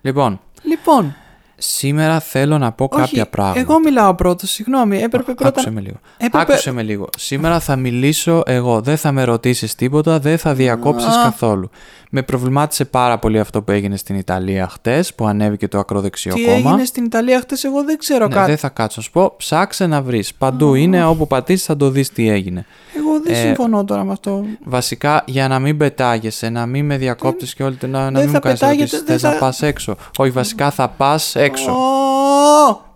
Λοιπόν, Λοιπόν, σήμερα θέλω να πω όχι, κάποια πράγματα. εγώ μιλάω πρώτο, συγγνώμη. Έπρεπε πρώτα. Άκουσε με λίγο. Έπρεπε- Άκουσε με λίγο. Σήμερα θα μιλήσω εγώ. Δεν θα με ρωτήσεις τίποτα, δεν θα διακόψεις Α. καθόλου. Με προβλημάτισε πάρα πολύ αυτό που έγινε στην Ιταλία χτες, που ανέβηκε το ακροδεξιό Τι κόμμα. έγινε στην Ιταλία χτες, εγώ δεν ξέρω Ναι, κάτι. δεν θα κάτσω να σου πω. Ψάξε να βρεις. Παντού είναι, όπου πατήσεις θα το δεις τι έγινε. Εγώ δεν Ε, συμφωνώ τώρα με αυτό. Βασικά για να μην πετάγεσαι, να μην με διακόπτεις και όλη την να, να δεν μην θα μου κάνεις πετάγεται, ερωτήσεις. δεν Θες να θα- πας έξω. Όχι, βασικά θα πας έξω. Ω,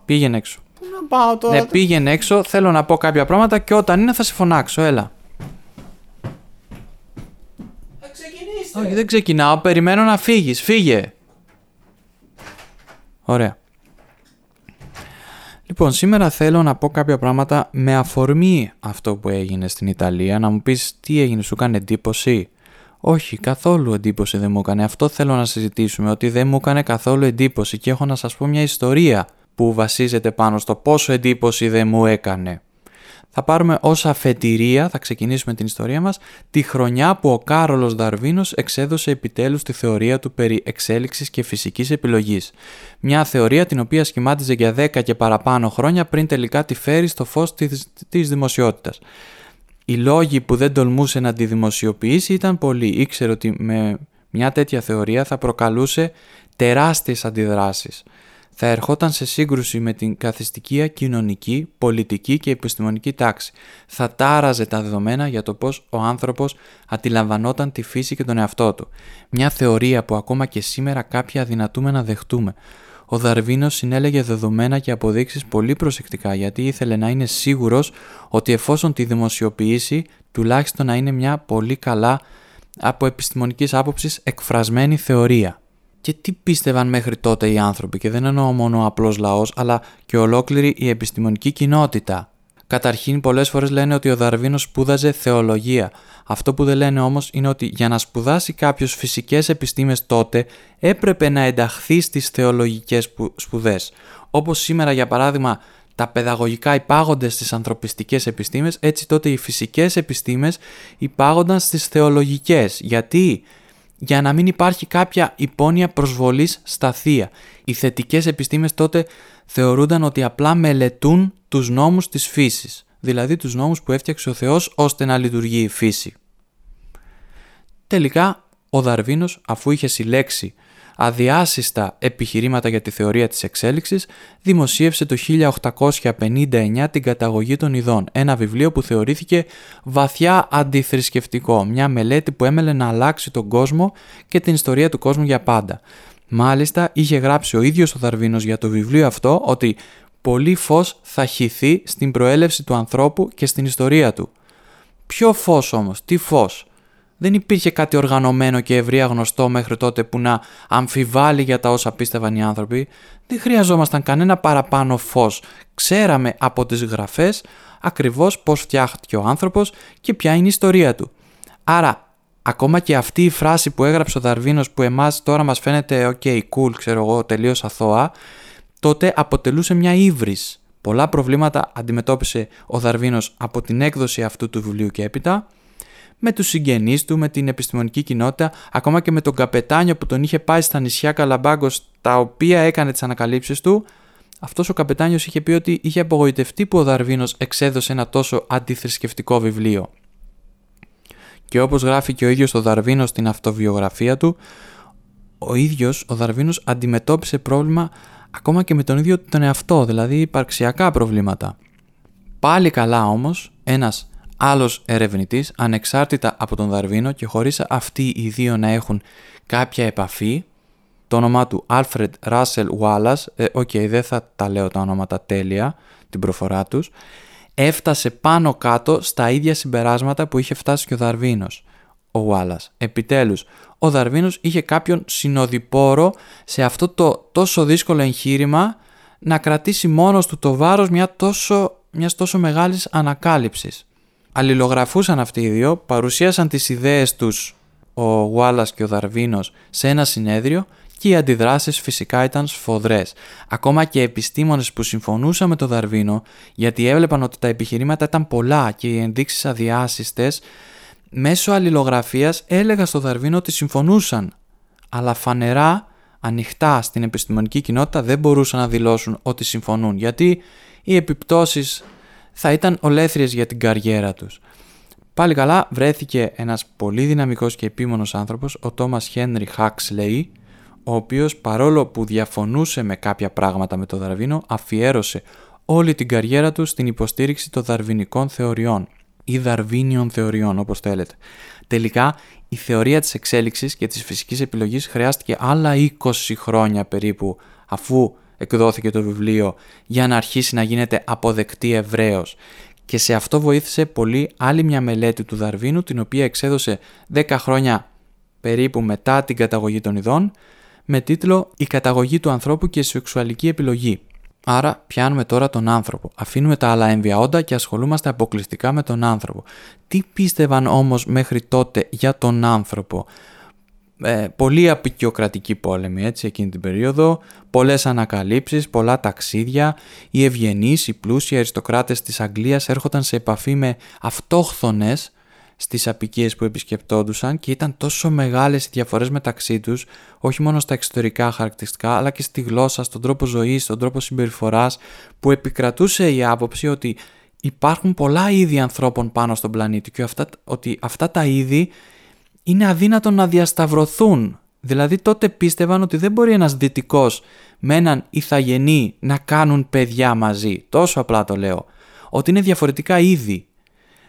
Πήγαινε έξω. Πού να πάω τώρα. Ναι, πήγαινε έξω, θέλω να πω κάποια πράγματα και όταν είναι θα σε φωνάξω, έλα. Θα ξεκινήσετε. Όχι, δεν ξεκινάω, περιμένω να φύγεις, φύγε. Ωραία. Λοιπόν, σήμερα θέλω να πω κάποια πράγματα με αφορμή αυτό που έγινε στην Ιταλία. Να μου πεις τι έγινε, σου έκανε εντύπωση; Όχι, καθόλου εντύπωση δεν μου έκανε. Αυτό θέλω να συζητήσουμε, ότι δεν μου έκανε καθόλου εντύπωση και έχω να σας πω μια ιστορία που βασίζεται πάνω στο πόσο εντύπωση δεν μου έκανε. Θα πάρουμε ως αφετηρία, θα ξεκινήσουμε την ιστορία μας, τη χρονιά που ο Κάρολος Δαρβίνος εξέδωσε επιτέλους τη θεωρία του περί εξέλιξης και φυσικής επιλογής. Μια θεωρία την οποία σχημάτιζε για 10 και παραπάνω χρόνια πριν τελικά τη φέρει στο φως της, της δημοσιότητας. Οι λόγοι που δεν τολμούσε να τη δημοσιοποιήσει ήταν πολλοί. Ήξερε ότι με μια τέτοια θεωρία θα προκαλούσε τεράστιες αντιδράσεις. Θα ερχόταν σε σύγκρουση με την καθιστική κοινωνική, πολιτική και επιστημονική τάξη. Θα τάραζε τα δεδομένα για το πώς ο άνθρωπος αντιλαμβανόταν τη φύση και τον εαυτό του. Μια θεωρία που ακόμα και σήμερα κάποιοι αδυνατούμε να δεχτούμε. Ο Δαρβίνος συνέλεγε δεδομένα και αποδείξεις πολύ προσεκτικά γιατί ήθελε να είναι σίγουρος ότι εφόσον τη δημοσιοποιήσει, τουλάχιστον να είναι μια πολύ καλά από επιστημονικής άποψης εκφρασμένη θεωρία. Και τι πίστευαν μέχρι τότε οι άνθρωποι, και δεν εννοώ μόνο ο απλός λαός, αλλά και ολόκληρη η επιστημονική κοινότητα. Καταρχήν, πολλές φορές λένε ότι ο Δαρβίνος σπούδαζε θεολογία. Αυτό που δεν λένε όμως είναι ότι για να σπουδάσει κάποιος φυσικές επιστήμες τότε έπρεπε να ενταχθεί στις θεολογικές σπουδές. Όπως σήμερα, για παράδειγμα, τα παιδαγωγικά υπάγονται στις ανθρωπιστικές επιστήμες, έτσι τότε οι φυσικές επιστήμες υπάγονταν στις θεολογικές. Γιατί; Για να μην υπάρχει κάποια υπόνοια προσβολής στα θεία. Οι θετικές επιστήμες τότε θεωρούνταν ότι απλά μελετούν τους νόμους της φύσης, δηλαδή τους νόμους που έφτιαξε ο Θεός ώστε να λειτουργεί η φύση. Τελικά, ο Δαρβίνος, αφού είχε συλλέξει αδιάσυστα επιχειρήματα για τη θεωρία της εξέλιξης, δημοσίευσε το 1859 την καταγωγή των ειδών, ένα βιβλίο που θεωρήθηκε βαθιά αντιθρησκευτικό, μια μελέτη που έμελε να αλλάξει τον κόσμο και την ιστορία του κόσμου για πάντα. Μάλιστα, είχε γράψει ο ίδιος ο Δαρβίνος για το βιβλίο αυτό ότι «πολύ φως θα χυθεί στην προέλευση του ανθρώπου και στην ιστορία του». Ποιο φως όμως, τι φως. Δεν υπήρχε κάτι οργανωμένο και ευρεία γνωστό μέχρι τότε που να αμφιβάλλει για τα όσα πίστευαν οι άνθρωποι. Δεν χρειαζόμασταν κανένα παραπάνω φως. Ξέραμε από τις γραφές ακριβώς πώς φτιάχτηκε ο άνθρωπος και ποια είναι η ιστορία του. Άρα, ακόμα και αυτή η φράση που έγραψε ο Δαρβίνος που εμάς τώρα μας φαίνεται ok, cool, ξέρω εγώ, τελείως αθώα, τότε αποτελούσε μια ύβρις. Πολλά προβλήματα αντιμετώπισε ο Δαρβίνος από την έκδοση αυτού του βιβλίου και έπειτα, με τους συγγενείς του, με την επιστημονική κοινότητα, ακόμα και με τον καπετάνιο που τον είχε πάει στα νησιά Καλαμπάγκος, τα οποία έκανε τις ανακαλύψεις του, αυτός ο καπετάνιος είχε πει ότι είχε απογοητευτεί που ο Δαρβίνος εξέδωσε ένα τόσο αντιθρησκευτικό βιβλίο. Και όπως γράφει και ο ίδιος ο Δαρβίνος στην αυτοβιογραφία του, ο ίδιος ο Δαρβίνος αντιμετώπισε πρόβλημα ακόμα και με τον ίδιο τον εαυτό, δηλαδή υπαρξιακά προβλήματα. Πάλι καλά όμως, ένας άλλος ερευνητής, ανεξάρτητα από τον Δαρβίνο και χωρίς αυτοί οι δύο να έχουν κάποια επαφή, το όνομά του Alfred Russell Wallace, ε, OK, okay, δεν θα τα λέω τα ονόματα τέλεια, την προφορά τους, έφτασε πάνω κάτω στα ίδια συμπεράσματα που είχε φτάσει και ο Δαρβίνος, ο Wallace. Επιτέλους, ο Δαρβίνος είχε κάποιον συνοδοιπόρο σε αυτό το τόσο δύσκολο εγχείρημα να κρατήσει μόνος του το βάρος μια τόσο, μιας τόσο μεγάλης ανακάλυψης. Αλληλογραφούσαν αυτοί οι δύο, παρουσίασαν τις ιδέες τους ο Γουάλλας και ο Δαρβίνος σε ένα συνέδριο και οι αντιδράσεις φυσικά ήταν σφοδρές. Ακόμα και επιστήμονες που συμφωνούσαν με τον Δαρβίνο γιατί έβλεπαν ότι τα επιχειρήματα ήταν πολλά και οι ενδείξεις αδιάσυστες μέσω αλληλογραφίας έλεγα στο Δαρβίνο ότι συμφωνούσαν αλλά φανερά ανοιχτά στην επιστημονική κοινότητα δεν μπορούσαν να δηλώσουν ότι συμφωνούν γιατί οι επιπτώσεις θα ήταν ολέθριες για την καριέρα τους. Πάλι καλά βρέθηκε ένας πολύ δυναμικός και επίμονος άνθρωπος, ο Τόμας Χένρι Χάξλεϊ, ο οποίος παρόλο που διαφωνούσε με κάποια πράγματα με το Δαρβίνο, αφιέρωσε όλη την καριέρα του στην υποστήριξη των δαρβινικών θεωριών ή δαρβίνιων θεωριών όπως θέλετε. Τελικά η θεωρία της εξέλιξης και της φυσικής επιλογής χρειάστηκε άλλα 20 χρόνια περίπου αφού εκδόθηκε το βιβλίο για να αρχίσει να γίνεται αποδεκτή ευρέως. Και σε αυτό βοήθησε πολύ άλλη μια μελέτη του Δαρβίνου την οποία εξέδωσε 10 χρόνια περίπου μετά την καταγωγή των ειδών με τίτλο «Η καταγωγή του ανθρώπου και η σεξουαλική επιλογή». Άρα πιάνουμε τώρα τον άνθρωπο. Αφήνουμε τα άλλα έμβια και ασχολούμαστε αποκλειστικά με τον άνθρωπο. Τι πίστευαν όμως μέχρι τότε για τον άνθρωπο; Ε, πολύ απεικιοκρατική πόλεμη έτσι εκείνη την περίοδο, πολλές ανακαλύψεις, πολλά ταξίδια, οι ευγενείς, οι πλούσιοι αριστοκράτες της Αγγλίας έρχονταν σε επαφή με αυτόχθονες στις απικίες που επισκεπτόντουσαν και ήταν τόσο μεγάλες οι διαφορές μεταξύ τους, όχι μόνο στα εξωτερικά χαρακτηριστικά, αλλά και στη γλώσσα, στον τρόπο ζωής, στον τρόπο συμπεριφοράς, που επικρατούσε η άποψη ότι υπάρχουν πολλά είδη ανθρώπων πάνω στον πλανήτη και αυτά, ότι αυτά τα είδη είναι αδύνατο να διασταυρωθούν. Δηλαδή τότε πίστευαν ότι δεν μπορεί ένας δυτικός με έναν ηθαγενή να κάνουν παιδιά μαζί. Τόσο απλά το λέω. Ότι είναι διαφορετικά είδη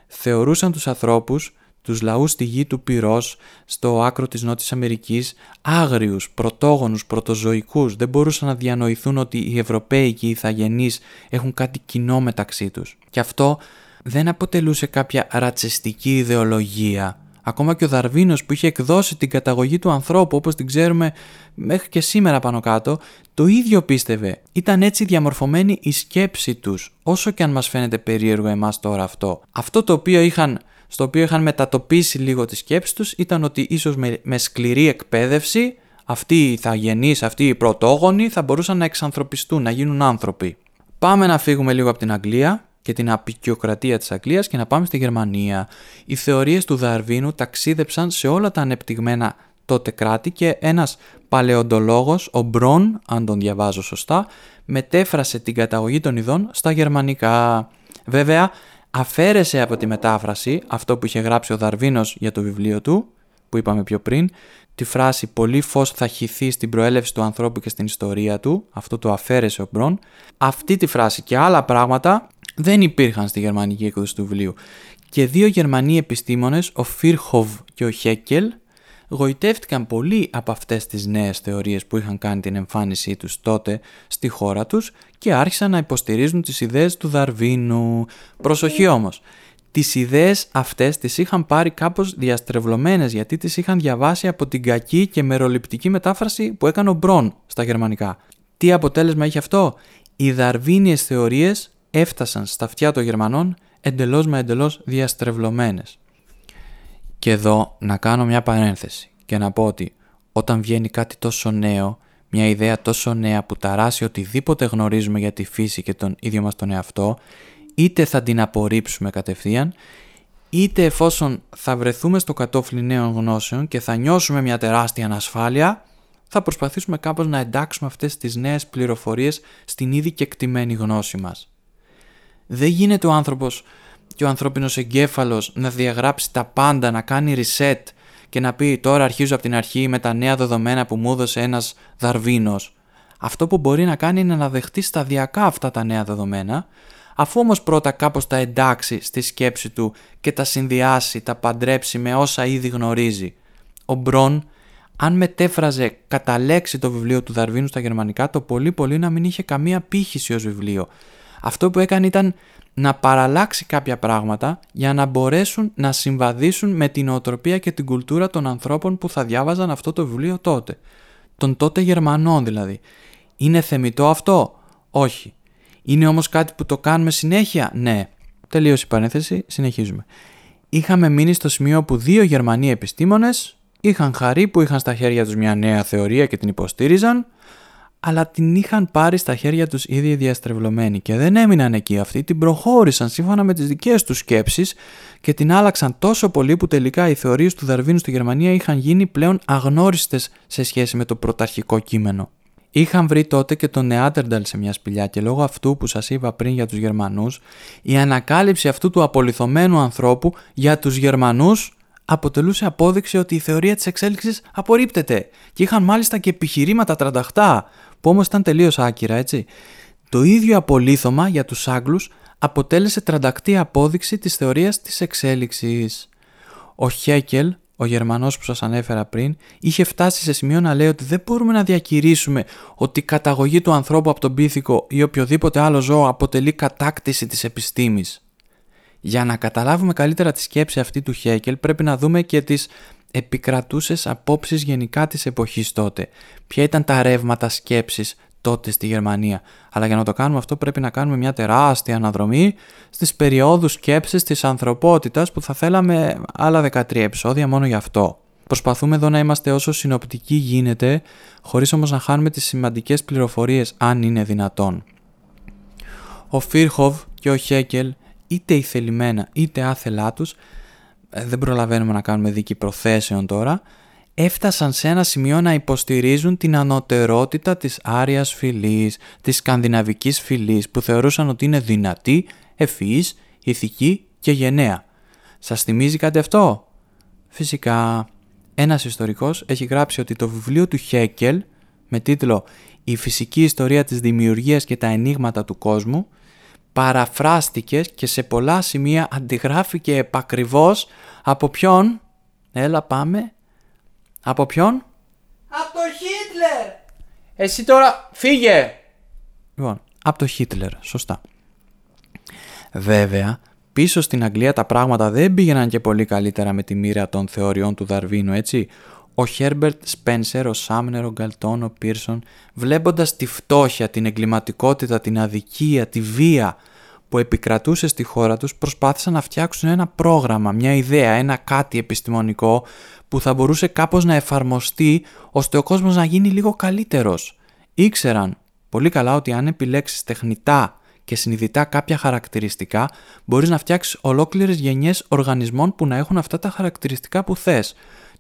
θεωρούσαν τους ανθρώπους, τους λαούς στη γη του Πυρός, στο άκρο της Νότιας Αμερικής, άγριους, πρωτόγονους, πρωτοζωικούς. Δεν μπορούσαν να διανοηθούν ότι οι Ευρωπαίοι και οι Ιθαγενείς έχουν κάτι κοινό μεταξύ τους. Και αυτό δεν αποτελούσε κάποια ρατσιστική ιδεολογία Ακόμα και ο Δαρβίνος που είχε εκδώσει την καταγωγή του ανθρώπου όπως την ξέρουμε μέχρι και σήμερα πάνω κάτω, το ίδιο πίστευε. Ήταν έτσι διαμορφωμένη η σκέψη τους, όσο και αν μας φαίνεται περίεργο εμάς τώρα αυτό. Αυτό το οποίο είχαν, στο οποίο είχαν μετατοπίσει λίγο τη σκέψη τους ήταν ότι ίσως με, με σκληρή εκπαίδευση αυτοί οι θαγενείς, αυτοί οι πρωτόγονοι θα μπορούσαν να εξανθρωπιστούν, να γίνουν άνθρωποι. Πάμε να φύγουμε λίγο από την Αγγλία και την απεικιοκρατία της Αγγλίας και να πάμε στη Γερμανία. Οι θεωρίες του Δαρβίνου ταξίδεψαν σε όλα τα ανεπτυγμένα τότε κράτη και ένας παλαιοντολόγος, ο Μπρον, αν τον διαβάζω σωστά, μετέφρασε την καταγωγή των ειδών στα γερμανικά. Βέβαια, αφαίρεσε από τη μετάφραση αυτό που είχε γράψει ο Δαρβίνος για το βιβλίο του, που είπαμε πιο πριν, τη φράση «Πολύ φως θα χυθεί στην προέλευση του ανθρώπου και στην ιστορία του», αυτό το αφαίρεσε ο Μπρον. Αυτή τη φράση και άλλα πράγματα δεν υπήρχαν στη γερμανική έκδοση του βιβλίου και δύο Γερμανοί επιστήμονες, ο Φίρχοβ και ο Χέκελ, γοητεύτηκαν πολύ από αυτές τις νέες θεωρίες που είχαν κάνει την εμφάνισή τους τότε στη χώρα τους και άρχισαν να υποστηρίζουν τις ιδέες του Δαρβίνου. Προσοχή όμως, τις ιδέες αυτές τις είχαν πάρει κάπως διαστρεβλωμένες γιατί τις είχαν διαβάσει από την κακή και μεροληπτική μετάφραση που έκανε ο Μπρον στα γερμανικά. Τι αποτέλεσμα είχε αυτό; Οι δαρβίνιες θεωρίες έφτασαν στα αυτιά των Γερμανών εντελώς με εντελώς διαστρεβλωμένες. Και εδώ να κάνω μια παρένθεση και να πω ότι όταν βγαίνει κάτι τόσο νέο, μια ιδέα τόσο νέα που ταράσει οτιδήποτε γνωρίζουμε για τη φύση και τον ίδιο μας τον εαυτό, είτε θα την απορρίψουμε κατευθείαν, είτε εφόσον θα βρεθούμε στο κατόφλι νέων γνώσεων και θα νιώσουμε μια τεράστια ανασφάλεια, θα προσπαθήσουμε κάπως να εντάξουμε αυτές τις νέες πληροφορίες στην ήδη κεκτημένη γνώση μας. Δεν γίνεται ο άνθρωπος και ο ανθρώπινος εγκέφαλος να διαγράψει τα πάντα, να κάνει reset και να πει τώρα αρχίζω από την αρχή με τα νέα δεδομένα που μου έδωσε ένας Δαρβίνος. Αυτό που μπορεί να κάνει είναι να δεχτεί σταδιακά αυτά τα νέα δεδομένα, αφού όμως πρώτα κάπως τα εντάξει στη σκέψη του και τα συνδυάσει, τα παντρέψει με όσα ήδη γνωρίζει. Ο Μπρον, αν μετέφραζε κατά λέξη το βιβλίο του Δαρβίνου στα γερμανικά, το πολύ πολύ να μην είχε καμία πύχηση ως βιβλίο αυτό που έκανε ήταν να παραλλάξει κάποια πράγματα για να μπορέσουν να συμβαδίσουν με την οτροπία και την κουλτούρα των ανθρώπων που θα διάβαζαν αυτό το βιβλίο τότε. Των τότε Γερμανών δηλαδή. Είναι θεμητό αυτό; Όχι. Είναι όμως κάτι που το κάνουμε συνέχεια; Ναι. Τελείωσε η παρένθεση, συνεχίζουμε. Είχαμε μείνει στο σημείο που δύο Γερμανοί επιστήμονες είχαν χαρεί που είχαν στα χέρια τους μια νέα θεωρία και την υποστήριζαν αλλά την είχαν πάρει στα χέρια τους ήδη διαστρεβλωμένοι και δεν έμειναν εκεί αυτοί, την προχώρησαν σύμφωνα με τις δικές τους σκέψεις και την άλλαξαν τόσο πολύ που τελικά οι θεωρίες του Δαρβίνου στη Γερμανία είχαν γίνει πλέον αγνώριστες σε σχέση με το πρωταρχικό κείμενο. Είχαν βρει τότε και τον Νεάτερνταλ σε μια σπηλιά και λόγω αυτού που σας είπα πριν για τους Γερμανούς, η ανακάλυψη αυτού του απολυθωμένου ανθρώπου για τους Γερμανούς αποτελούσε απόδειξη ότι η θεωρία της εξέλιξης απορρίπτεται και είχαν μάλιστα και επιχειρήματα τρανταχτά που όμως ήταν τελείως άκυρα έτσι. Το ίδιο απολύθωμα για τους Άγγλους αποτέλεσε τραντακτή απόδειξη της θεωρίας της εξέλιξης. Ο Χέκελ, ο Γερμανός που σας ανέφερα πριν, είχε φτάσει σε σημείο να λέει ότι δεν μπορούμε να διακηρύσουμε ότι η καταγωγή του ανθρώπου από τον πίθηκο ή οποιοδήποτε άλλο ζώο αποτελεί κατάκτηση της επιστήμης. Για να καταλάβουμε καλύτερα τη σκέψη αυτή του Χέκελ πρέπει να δούμε και τις επικρατούσες απόψεις γενικά της εποχής τότε. Ποια ήταν τα ρεύματα σκέψης τότε στη Γερμανία. Αλλά για να το κάνουμε αυτό πρέπει να κάνουμε μια τεράστια αναδρομή στις περιόδους σκέψης της ανθρωπότητας που θα θέλαμε άλλα 13 επεισόδια μόνο γι' αυτό. Προσπαθούμε εδώ να είμαστε όσο συνοπτικοί γίνεται, χωρίς όμως να χάνουμε τις σημαντικές πληροφορίες αν είναι δυνατόν. Ο Φίρχοβ και ο Χέκελ είτε ηθελημένα είτε άθελά τους, ε, δεν προλαβαίνουμε να κάνουμε δίκη προθέσεων τώρα, έφτασαν σε ένα σημείο να υποστηρίζουν την ανωτερότητα της άριας φυλής, της σκανδιναβικής φυλής που θεωρούσαν ότι είναι δυνατή, ευφυής, ηθική και γενναία. Σας θυμίζει κάτι αυτό; Φυσικά, ένας ιστορικός έχει γράψει ότι το βιβλίο του Χέκελ με τίτλο «Η φυσική ιστορία της δημιουργίας και τα ενίγματα του κόσμου» παραφράστηκες και σε πολλά σημεία αντιγράφηκε επακριβώς από ποιον, έλα πάμε, από ποιον, Από το Χίτλερ! εσύ τώρα φύγε. Λοιπόν, από το Χίτλερ, σωστά. Βέβαια, πίσω στην Αγγλία τα πράγματα δεν πήγαιναν και πολύ καλύτερα με τη μοίρα των θεωριών του Δαρβίνου, έτσι. Ο Χέρμπερτ Σπένσερ, ο Σάμνερ, ο Γκαλτόν, ο Πίρσον, βλέποντας τη φτώχεια, την εγκληματικότητα, την αδικία, τη βία που επικρατούσε στη χώρα τους, προσπάθησαν να φτιάξουν ένα πρόγραμμα, μια ιδέα, ένα κάτι επιστημονικό που θα μπορούσε κάπως να εφαρμοστεί ώστε ο κόσμος να γίνει λίγο καλύτερος. Ήξεραν πολύ καλά ότι αν επιλέξεις τεχνητά και συνειδητά κάποια χαρακτηριστικά, μπορείς να φτιάξεις ολόκληρες γενιές οργανισμών που να έχουν αυτά τα χαρακτηριστικά που θες.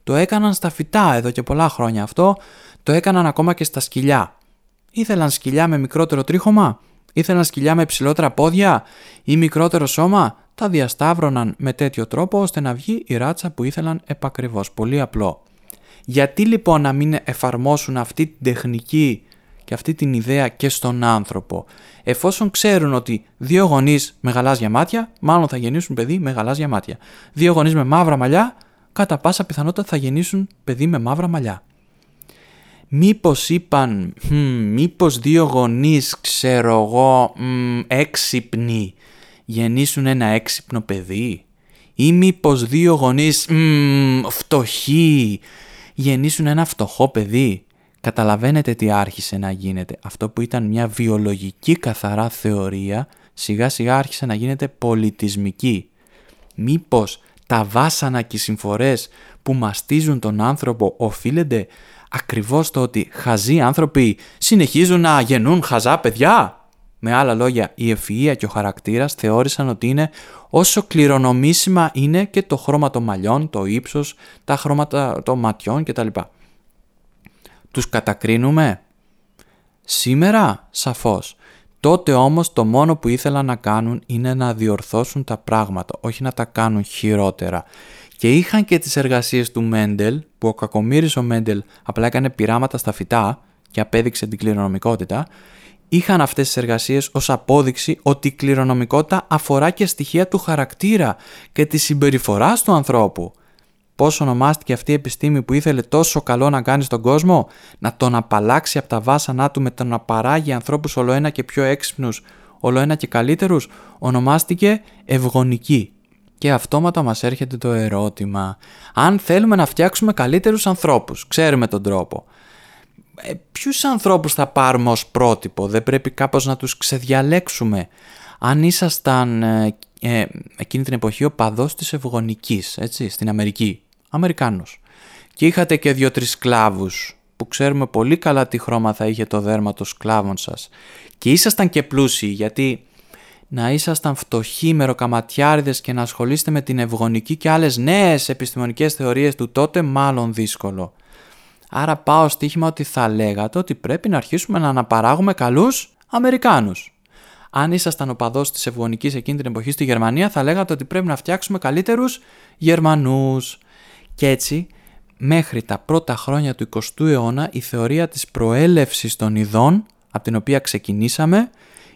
Το έκαναν στα φυτά εδώ και πολλά χρόνια αυτό, το έκαναν ακόμα και στα σκυλιά. Ήθελαν σκυλιά με μικρότερο τρίχωμα, ήθελαν σκυλιά με υψηλότερα πόδια; Ή μικρότερο σώμα, τα διασταύρωναν με τέτοιο τρόπο ώστε να βγει η ράτσα που ήθελαν επακριβώς. Πολύ απλό. Γιατί λοιπόν να μην εφαρμόσουν αυτή την τεχνική και αυτή την ιδέα και στον άνθρωπο; Εφόσον ξέρουν ότι δύο γονείς με γαλάζια μάτια, μάλλον θα γεννήσουν παιδί με γαλάζια μάτια. Δύο γονείς με μαύρα μαλλιά, κατά πάσα πιθανότητα θα γεννήσουν παιδί με μαύρα μαλλιά. Μήπως είπαν, μήπως δύο γονείς, ξέρω εγώ, μ, έξυπνοι, γεννήσουν ένα έξυπνο παιδί; Ή μήπως δύο γονείς, μ, φτωχοί, γεννήσουν ένα φτωχό παιδί; Καταλαβαίνετε τι άρχισε να γίνεται. Αυτό που ήταν μια βιολογική καθαρά θεωρία, σιγά σιγά άρχισε να γίνεται πολιτισμική. Μήπως τα βάσανα και οι συμφορές που μαστίζουν τον άνθρωπο οφείλονται ακριβώς το ότι χαζοί άνθρωποι συνεχίζουν να γεννούν χαζά παιδιά. Με άλλα λόγια, η ευφυΐα και ο χαρακτήρας θεώρησαν ότι είναι όσο κληρονομήσιμα είναι και το χρώμα των μαλλιών, το ύψος, τα χρώματα των ματιών κτλ. Τους κατακρίνουμε; Σήμερα, σαφώς. Τότε όμως το μόνο που ήθελαν να κάνουν είναι να διορθώσουν τα πράγματα, όχι να τα κάνουν χειρότερα. Και είχαν και τις εργασίες του Μέντελ, που ο κακομύρης ο Μέντελ απλά έκανε πειράματα στα φυτά και απέδειξε την κληρονομικότητα, είχαν αυτές τις εργασίες ως απόδειξη ότι η κληρονομικότητα αφορά και στοιχεία του χαρακτήρα και τη συμπεριφορά του ανθρώπου. Πώς ονομάστηκε αυτή η επιστήμη που ήθελε τόσο καλό να κάνει στον κόσμο, να τον απαλλάξει από τα βάσανά του με το να παράγει ανθρώπους ολοένα και πιο έξυπνους, ολοένα και καλύτερους, ονομάστηκε ευγονική. Και αυτόματα μας έρχεται το ερώτημα, αν θέλουμε να φτιάξουμε καλύτερους ανθρώπους, ξέρουμε τον τρόπο, ε, ποιους ανθρώπους θα πάρουμε ως πρότυπο, δεν πρέπει κάπως να τους ξεδιαλέξουμε. Αν ήσασταν ε, ε, εκείνη την εποχή ο παδός της Ευγονικής, έτσι, στην Αμερική, Αμερικάνος, και είχατε και δύο-τρεις σκλάβους που ξέρουμε πολύ καλά τι χρώμα θα είχε το δέρμα των σκλάβων σας και ήσασταν και πλούσιοι γιατί να ήσασταν φτωχοί μεροκαματιάριδες και να ασχολείστε με την ευγονική και άλλες νέες επιστημονικές θεωρίες του τότε μάλλον δύσκολο. Άρα πάω στοίχημα ότι θα λέγατε ότι πρέπει να αρχίσουμε να αναπαράγουμε καλούς Αμερικάνους. Αν ήσασταν οπαδό της ευγονικής εκείνη την εποχή στη Γερμανία, θα λέγατε ότι πρέπει να φτιάξουμε καλύτερους Γερμανούς. Και έτσι, μέχρι τα πρώτα χρόνια του 20ου αιώνα, η θεωρία της προέλευσης των ειδών, από την οποία ξεκινήσαμε,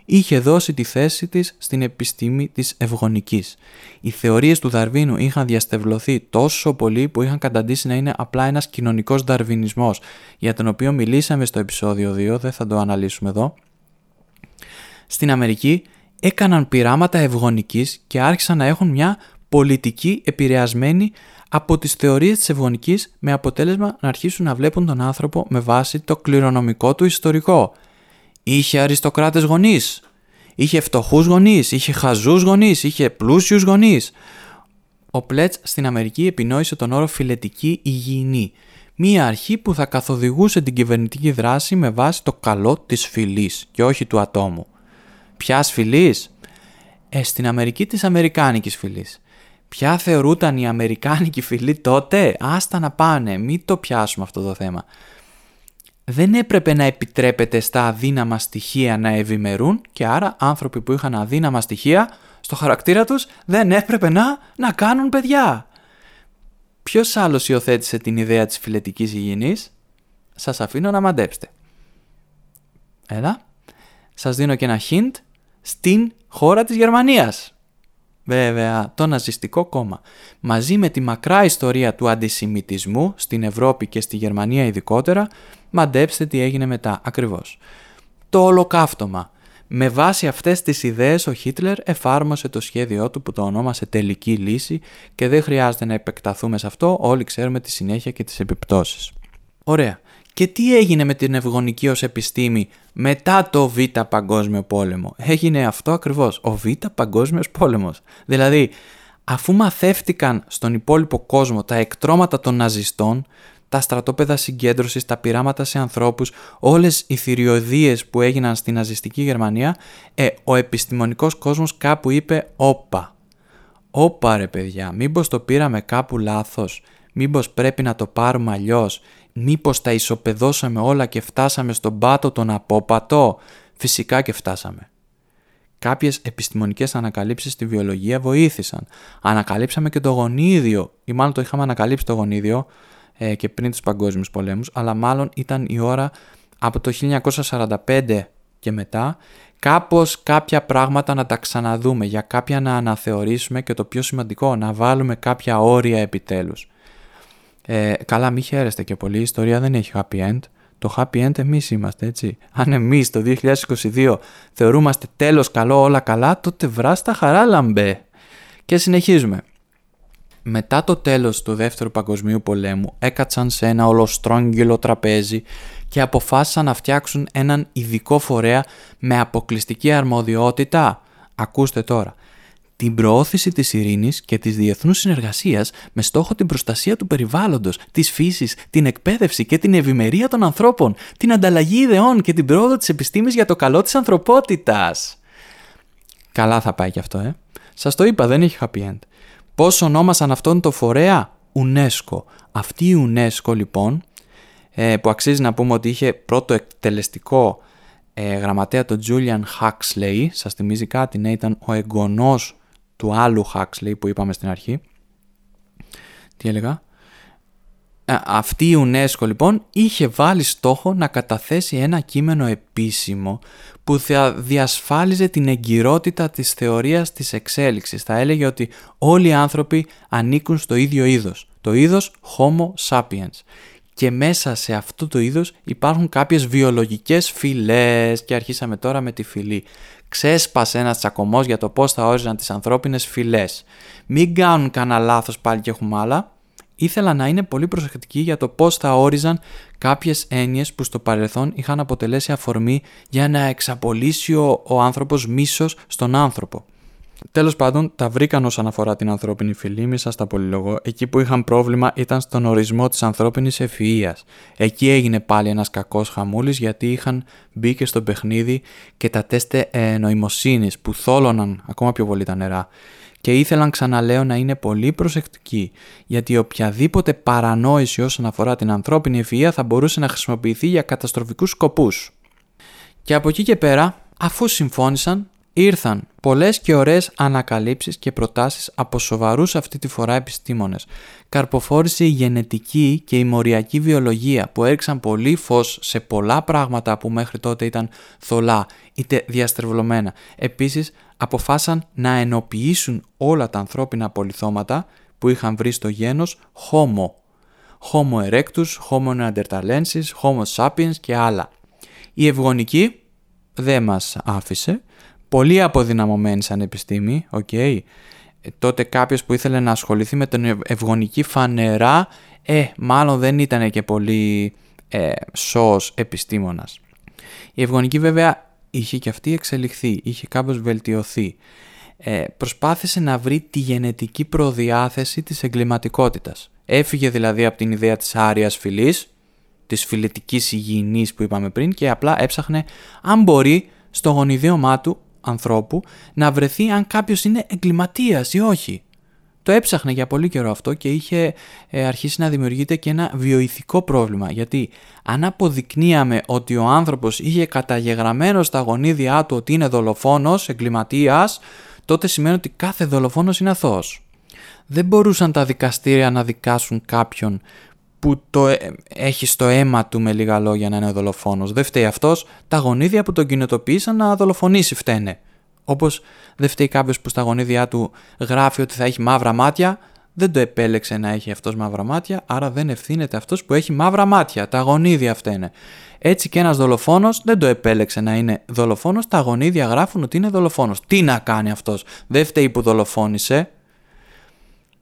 είχε δώσει τη θέση της στην επιστήμη της ευγονικής. Οι θεωρίες του Δαρβίνου είχαν διαστευλωθεί τόσο πολύ που είχαν καταντήσει να είναι απλά ένας κοινωνικός δαρβινισμός, για τον οποίο μιλήσαμε στο επεισόδιο 2, δεν θα το αναλύσουμε εδώ. Στην Αμερική έκαναν πειράματα ευγονικής και άρχισαν να έχουν μια πολιτική επηρεασμένη από τις θεωρίες της ευγονικής με αποτέλεσμα να αρχίσουν να βλέπουν τον άνθρωπο με βάση το κληρονομικό του ιστορικό – Είχε αριστοκράτες γονείς, είχε φτωχούς γονείς, είχε χαζούς γονείς, είχε πλούσιους γονείς. Ο Πλέτς στην Αμερική επινόησε τον όρο φιλετική υγιεινή, μία αρχή που θα καθοδηγούσε την κυβερνητική δράση με βάση το καλό της φυλής και όχι του ατόμου. Ποια φυλής; Ε, στην Αμερική της Αμερικάνικης φυλής. Ποια θεωρούταν η Αμερικάνικη φυλή τότε; Άστα να πάνε, μην το πιάσουμε αυτό το θέμα δεν έπρεπε να επιτρέπεται στα αδύναμα στοιχεία να ευημερούν και άρα άνθρωποι που είχαν αδύναμα στοιχεία στο χαρακτήρα τους δεν έπρεπε να, να κάνουν παιδιά. Ποιος άλλος υιοθέτησε την ιδέα της φιλετικής υγιεινής; Σας αφήνω να μαντέψετε. Έλα. Σας δίνω και ένα hint στην χώρα της Γερμανίας. Βέβαια, το ναζιστικό κόμμα. Μαζί με τη μακρά ιστορία του αντισημιτισμού στην Ευρώπη και στη Γερμανία ειδικότερα, Μαντέψτε τι έγινε μετά ακριβώς. Το ολοκαύτωμα. Με βάση αυτές τις ιδέες ο Χίτλερ εφάρμοσε το σχέδιό του που το ονόμασε τελική λύση και δεν χρειάζεται να επεκταθούμε σε αυτό, όλοι ξέρουμε τη συνέχεια και τις επιπτώσεις. Ωραία. Και τι έγινε με την ευγονική ως επιστήμη μετά το Β' Παγκόσμιο Πόλεμο; Έγινε αυτό ακριβώς, ο Β' Παγκόσμιος Πόλεμος. Δηλαδή, αφού μαθεύτηκαν στον υπόλοιπο κόσμο τα εκτρώματα των ναζιστών, τα στρατόπεδα συγκέντρωσης, τα πειράματα σε ανθρώπους, όλες οι θηριωδίες που έγιναν στην ναζιστική Γερμανία, ε, ο επιστημονικός κόσμος κάπου είπε «Όπα, όπα ρε παιδιά, μήπως το πήραμε κάπου λάθος, μήπως πρέπει να το πάρουμε αλλιώς, μήπως τα ισοπεδώσαμε όλα και φτάσαμε στον πάτο τον απόπατο». Φυσικά και φτάσαμε. Κάποιες επιστημονικές ανακαλύψεις στη βιολογία βοήθησαν. Ανακαλύψαμε και το γονίδιο, ή μάλλον το είχαμε ανακαλύψει το γονίδιο, ε, και πριν τους παγκόσμιους πολέμους, αλλά μάλλον ήταν η ώρα από το 1945 και μετά κάπως κάποια πράγματα να τα ξαναδούμε, για κάποια να αναθεωρήσουμε και το πιο σημαντικό, να βάλουμε κάποια όρια επιτέλους. Ε, καλά, μη χαίρεστε και πολύ, η ιστορία δεν έχει happy end. Το happy end εμείς είμαστε, έτσι. Αν εμείς το 2022 θεωρούμαστε τέλος καλό, όλα καλά, τότε βράστα χαρά λαμπέ. Και συνεχίζουμε μετά το τέλος του Δεύτερου Παγκοσμίου Πολέμου έκατσαν σε ένα ολοστρόγγυλο τραπέζι και αποφάσισαν να φτιάξουν έναν ειδικό φορέα με αποκλειστική αρμοδιότητα, ακούστε τώρα, την προώθηση της ειρήνης και της διεθνούς συνεργασίας με στόχο την προστασία του περιβάλλοντος, της φύσης, την εκπαίδευση και την ευημερία των ανθρώπων, την ανταλλαγή ιδεών και την πρόοδο της επιστήμης για το καλό της ανθρωπότητας. Καλά θα πάει κι αυτό, ε. Σας το είπα, δεν έχει happy end. Πώς ονόμασαν αυτόν το φορέα; UNESCO. Αυτή η UNESCO λοιπόν, ε, που αξίζει να πούμε ότι είχε πρώτο εκτελεστικό ε, γραμματέα τον Julian Huxley, σας θυμίζει κάτι, ναι, ήταν ο εγγονός του άλλου Huxley που είπαμε στην αρχή. Τι έλεγα; Ε, αυτή η UNESCO λοιπόν είχε βάλει στόχο να καταθέσει ένα κείμενο επίσημο που θα διασφάλιζε την εγκυρότητα της θεωρίας της εξέλιξης. Θα έλεγε ότι όλοι οι άνθρωποι ανήκουν στο ίδιο είδος, το είδος Homo sapiens. Και μέσα σε αυτό το είδος υπάρχουν κάποιες βιολογικές φυλές και αρχίσαμε τώρα με τη φυλή. Ξέσπασε ένας τσακωμός για το πώς θα όριζαν τις ανθρώπινες φυλές. Μην κάνουν κανένα λάθος πάλι και έχουμε άλλα ήθελα να είναι πολύ προσεκτική για το πώς θα όριζαν κάποιες έννοιες που στο παρελθόν είχαν αποτελέσει αφορμή για να εξαπολύσει ο, ο άνθρωπος μίσος στον άνθρωπο. Τέλος πάντων, τα βρήκαν όσον αφορά την ανθρώπινη φυλή, μη σας τα πολυλογώ. Εκεί που είχαν πρόβλημα ήταν στον ορισμό της ανθρώπινης ευφυΐας. Εκεί έγινε πάλι ένας κακός χαμούλης γιατί είχαν μπει και στο παιχνίδι και τα τεστ ε, νοημοσύνης που θόλωναν ακόμα πιο πολύ τα νερά. Και ήθελαν ξαναλέω να είναι πολύ προσεκτικοί, γιατί οποιαδήποτε παρανόηση όσον αφορά την ανθρώπινη ευφυΐα θα μπορούσε να χρησιμοποιηθεί για καταστροφικούς σκοπούς. Και από εκεί και πέρα, αφού συμφώνησαν, ήρθαν πολλές και ωραίες ανακαλύψεις και προτάσεις από σοβαρούς αυτή τη φορά επιστήμονες. Καρποφόρησε η γενετική και η μοριακή βιολογία που έριξαν πολύ φως σε πολλά πράγματα που μέχρι τότε ήταν θολά είτε διαστρεβλωμένα. Επίσης αποφάσισαν να ενοποιήσουν όλα τα ανθρώπινα απολιθώματα που είχαν βρει στο γένος Homo. Homo erectus, Homo neanderthalensis, Homo sapiens και άλλα. Η ευγονική δεν μας άφησε πολύ αποδυναμωμένη σαν επιστήμη, OK. Okay. Ε, τότε κάποιος που ήθελε να ασχοληθεί με την ευγονική φανερά, ε, μάλλον δεν ήταν και πολύ ε, σώος επιστήμονας. Η ευγονική βέβαια είχε και αυτή εξελιχθεί, είχε κάπως βελτιωθεί. Ε, προσπάθησε να βρει τη γενετική προδιάθεση της εγκληματικότητας. Έφυγε δηλαδή από την ιδέα της άριας φυλής, της φιλετικής υγιεινής που είπαμε πριν και απλά έψαχνε αν μπορεί στο γονιδίωμά του ανθρώπου να βρεθεί αν κάποιος είναι εγκληματίας ή όχι. Το έψαχνε για πολύ καιρό αυτό και είχε ε, αρχίσει να δημιουργείται και ένα βιοειθικό πρόβλημα. Γιατί αν αποδεικνύαμε ότι ο άνθρωπος είχε καταγεγραμμένο στα γονίδια του ότι είναι δολοφόνος, εγκληματίας, τότε σημαίνει ότι κάθε δολοφόνος είναι αθώος. Δεν μπορούσαν τα δικαστήρια να δικάσουν κάποιον που το ε, έχει στο αίμα του με λίγα λόγια να είναι δολοφόνος. Δεν φταίει αυτός, τα γονίδια που τον κοινοτοποίησαν να δολοφονήσει φταίνε. Όπως δεν φταίει κάποιος που στα γονίδια του γράφει ότι θα έχει μαύρα μάτια, δεν το επέλεξε να έχει αυτός μαύρα μάτια, άρα δεν ευθύνεται αυτός που έχει μαύρα μάτια. Τα γονίδια φταίνε. Έτσι και ένας δολοφόνος δεν το επέλεξε να είναι δολοφόνος, τα γονίδια γράφουν ότι είναι δολοφόνος. Τι να κάνει αυτός, δεν φταίει που δολοφόνησε,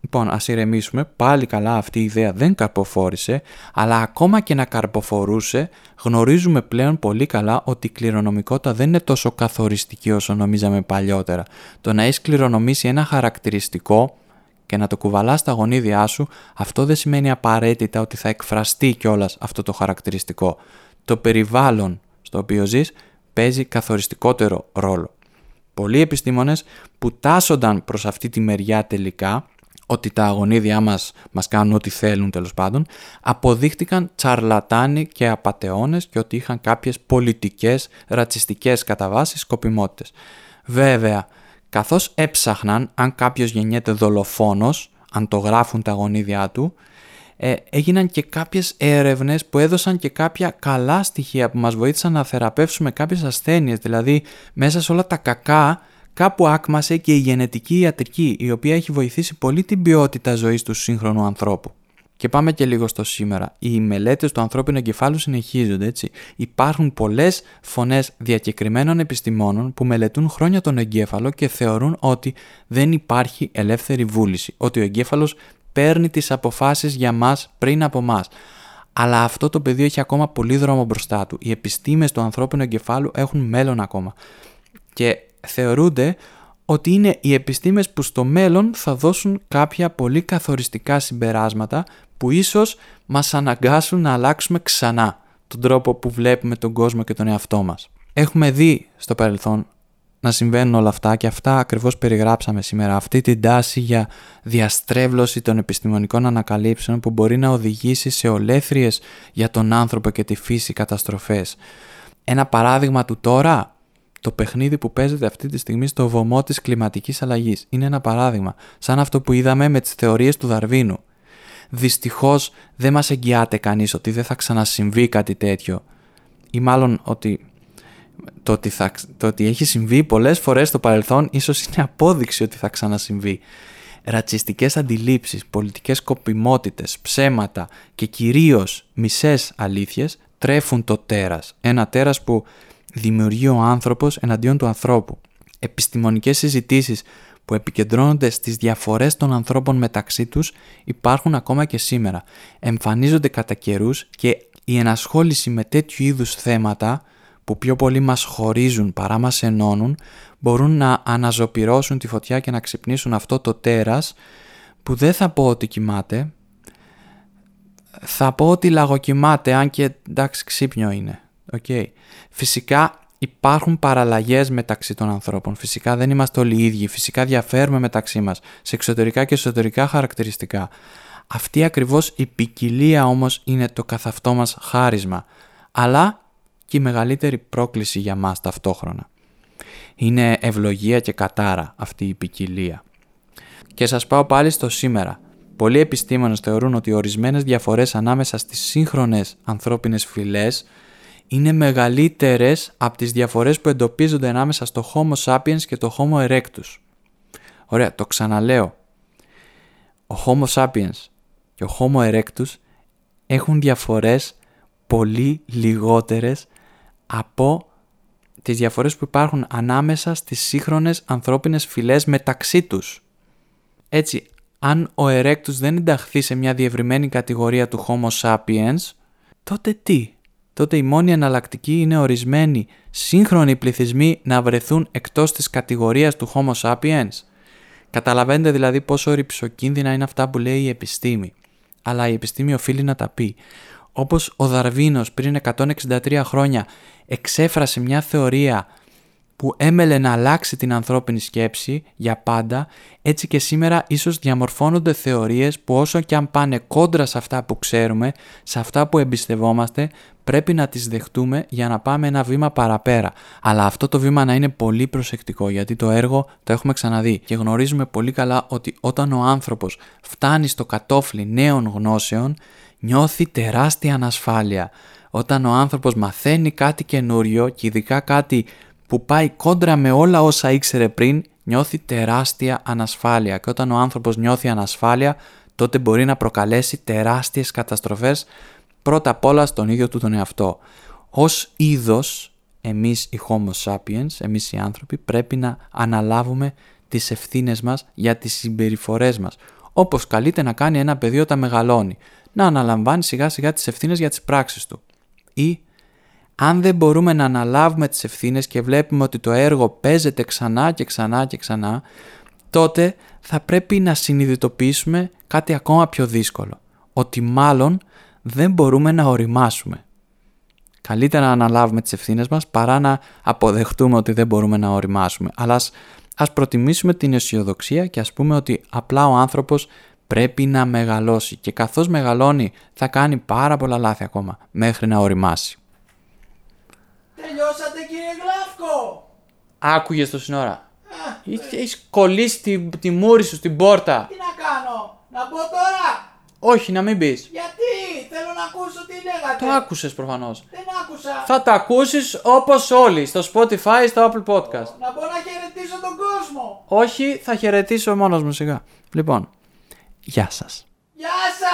Λοιπόν, ας ηρεμήσουμε. Πάλι καλά αυτή η ιδέα δεν καρποφόρησε, αλλά ακόμα και να καρποφορούσε, γνωρίζουμε πλέον πολύ καλά ότι η κληρονομικότητα δεν είναι τόσο καθοριστική όσο νομίζαμε παλιότερα. Το να έχεις κληρονομήσει ένα χαρακτηριστικό και να το κουβαλάς στα γονίδια σου, αυτό δεν σημαίνει απαραίτητα ότι θα εκφραστεί κιόλας αυτό το χαρακτηριστικό. Το περιβάλλον στο οποίο ζεις παίζει καθοριστικότερο ρόλο. Πολλοί επιστήμονες που τάσσονταν προς αυτή τη μεριά τελικά ότι τα αγωνίδια μας μας κάνουν ό,τι θέλουν τέλος πάντων, αποδείχτηκαν τσαρλατάνοι και απατεώνες και ότι είχαν κάποιες πολιτικές, ρατσιστικές καταβάσεις σκοπιμότητες. Βέβαια, καθώς έψαχναν αν κάποιος γεννιέται δολοφόνος, αν το γράφουν τα αγωνίδια του, ε, έγιναν και κάποιες έρευνες που έδωσαν και κάποια καλά στοιχεία που μας βοήθησαν να θεραπεύσουμε κάποιες ασθένειες, δηλαδή μέσα σε όλα τα κακά κάπου άκμασε και η γενετική ιατρική, η οποία έχει βοηθήσει πολύ την ποιότητα ζωής του σύγχρονου ανθρώπου. Και πάμε και λίγο στο σήμερα. Οι μελέτες του ανθρώπινου εγκεφάλου συνεχίζονται, έτσι. Υπάρχουν πολλές φωνές διακεκριμένων επιστημόνων που μελετούν χρόνια τον εγκέφαλο και θεωρούν ότι δεν υπάρχει ελεύθερη βούληση, ότι ο εγκέφαλος παίρνει τις αποφάσεις για μας πριν από μας. Αλλά αυτό το πεδίο έχει ακόμα πολύ δρόμο μπροστά του. Οι επιστήμες του ανθρώπινου εγκεφάλου έχουν μέλλον ακόμα. Και θεωρούνται ότι είναι οι επιστήμες που στο μέλλον θα δώσουν κάποια πολύ καθοριστικά συμπεράσματα που ίσως μας αναγκάσουν να αλλάξουμε ξανά τον τρόπο που βλέπουμε τον κόσμο και τον εαυτό μας. Έχουμε δει στο παρελθόν να συμβαίνουν όλα αυτά και αυτά ακριβώς περιγράψαμε σήμερα. Αυτή την τάση για διαστρέβλωση των επιστημονικών ανακαλύψεων που μπορεί να οδηγήσει σε ολέθριες για τον άνθρωπο και τη φύση καταστροφές. Ένα παράδειγμα του τώρα το παιχνίδι που παίζεται αυτή τη στιγμή στο βωμό της κλιματικής αλλαγής. Είναι ένα παράδειγμα, σαν αυτό που είδαμε με τις θεωρίες του Δαρβίνου. Δυστυχώς δεν μας εγγυάται κανείς ότι δεν θα ξανασυμβεί κάτι τέτοιο. Ή μάλλον ότι το ότι, θα, το ότι έχει συμβεί πολλές φορές στο παρελθόν ίσως είναι απόδειξη ότι θα ξανασυμβεί. Ρατσιστικές αντιλήψεις, πολιτικές κοπιμότητες, ψέματα και κυρίως μισές αλήθειες τρέφουν το τέρας. Ένα τέρας που δημιουργεί ο άνθρωπος εναντίον του ανθρώπου. Επιστημονικές συζητήσεις που επικεντρώνονται στις διαφορές των ανθρώπων μεταξύ τους υπάρχουν ακόμα και σήμερα. Εμφανίζονται κατά καιρούς και η ενασχόληση με τέτοιου είδους θέματα που πιο πολύ μας χωρίζουν παρά μας ενώνουν μπορούν να αναζωπυρώσουν τη φωτιά και να ξυπνήσουν αυτό το τέρας που δεν θα πω ότι κοιμάται θα πω ότι λαγοκοιμάται αν και εντάξει ξύπνιο είναι. Okay. Φυσικά υπάρχουν παραλλαγές μεταξύ των ανθρώπων. Φυσικά δεν είμαστε όλοι οι ίδιοι. Φυσικά διαφέρουμε μεταξύ μας σε εξωτερικά και εσωτερικά χαρακτηριστικά. Αυτή ακριβώς η ποικιλία όμως είναι το καθ' αυτό μας χάρισμα. Αλλά και η μεγαλύτερη πρόκληση για μας ταυτόχρονα. Είναι ευλογία και κατάρα αυτή η ποικιλία. Και σας πάω πάλι στο σήμερα. Πολλοί επιστήμονες θεωρούν ότι ορισμένες διαφορές ανάμεσα στις σύγχρονες ανθρώπινες φυλές είναι μεγαλύτερες από τις διαφορές που εντοπίζονται ανάμεσα στο Homo sapiens και το Homo erectus. Ωραία, το ξαναλέω. Ο Homo sapiens και ο Homo erectus έχουν διαφορές πολύ λιγότερες από τις διαφορές που υπάρχουν ανάμεσα στις σύγχρονες ανθρώπινες φυλές μεταξύ τους. Έτσι, αν ο erectus δεν ενταχθεί σε μια διευρυμένη κατηγορία του Homo sapiens, τότε τι; Τότε η μόνη εναλλακτική είναι ορισμένοι σύγχρονοι πληθυσμοί να βρεθούν εκτός της κατηγορίας του Homo sapiens. Καταλαβαίνετε δηλαδή πόσο ρηψοκίνδυνα είναι αυτά που λέει η επιστήμη. Αλλά η επιστήμη οφείλει να τα πει. Όπως ο Δαρβίνος πριν 163 χρόνια εξέφρασε μια θεωρία που έμελε να αλλάξει την ανθρώπινη σκέψη για πάντα, έτσι και σήμερα ίσως διαμορφώνονται θεωρίες που όσο και αν πάνε κόντρα σε αυτά που ξέρουμε, σε αυτά που εμπιστευόμαστε, πρέπει να τις δεχτούμε για να πάμε ένα βήμα παραπέρα. Αλλά αυτό το βήμα να είναι πολύ προσεκτικό, γιατί το έργο το έχουμε ξαναδεί και γνωρίζουμε πολύ καλά ότι όταν ο άνθρωπος φτάνει στο κατόφλι νέων γνώσεων, νιώθει τεράστια ανασφάλεια. Όταν ο άνθρωπος μαθαίνει κάτι καινούριο και ειδικά κάτι που πάει κόντρα με όλα όσα ήξερε πριν, νιώθει τεράστια ανασφάλεια και όταν ο άνθρωπος νιώθει ανασφάλεια, τότε μπορεί να προκαλέσει τεράστιες καταστροφές πρώτα απ' όλα στον ίδιο του τον εαυτό. Ως είδος, εμείς οι Homo sapiens, εμείς οι άνθρωποι, πρέπει να αναλάβουμε τις ευθύνες μας για τις συμπεριφορές μας. Όπως καλείται να κάνει ένα παιδί όταν μεγαλώνει. Να αναλαμβάνει σιγά σιγά τις ευθύνες για τις πράξεις του. Ή αν δεν μπορούμε να αναλάβουμε τις ευθύνες και βλέπουμε ότι το έργο παίζεται ξανά και ξανά και ξανά, τότε θα πρέπει να συνειδητοποιήσουμε κάτι ακόμα πιο δύσκολο. Ότι μάλλον δεν μπορούμε να οριμάσουμε. Καλύτερα να αναλάβουμε τις ευθύνες μας παρά να αποδεχτούμε ότι δεν μπορούμε να οριμάσουμε. Αλλά ας, ας προτιμήσουμε την αισιοδοξία και ας πούμε ότι απλά ο άνθρωπος πρέπει να μεγαλώσει και καθώς μεγαλώνει θα κάνει πάρα πολλά λάθη ακόμα μέχρι να οριμάσει. Τελειώσατε κύριε Γλάφκο. Άκουγε το σύνορα. Έχει κολλήσει τη, τη μούρη σου στην πόρτα. Τι να κάνω, να πω τώρα; Όχι, να μην πεις. Γιατί, θέλω να ακούσω τι λέγατε. Το άκουσες προφανώς. Δεν άκουσα. Θα τα ακούσεις όπως όλοι, στο Spotify, στο Apple Podcast. Να πω να χαιρετήσω τον κόσμο. Όχι, θα χαιρετήσω μόνος μου σιγά. Λοιπόν, γεια σας. Γεια σας.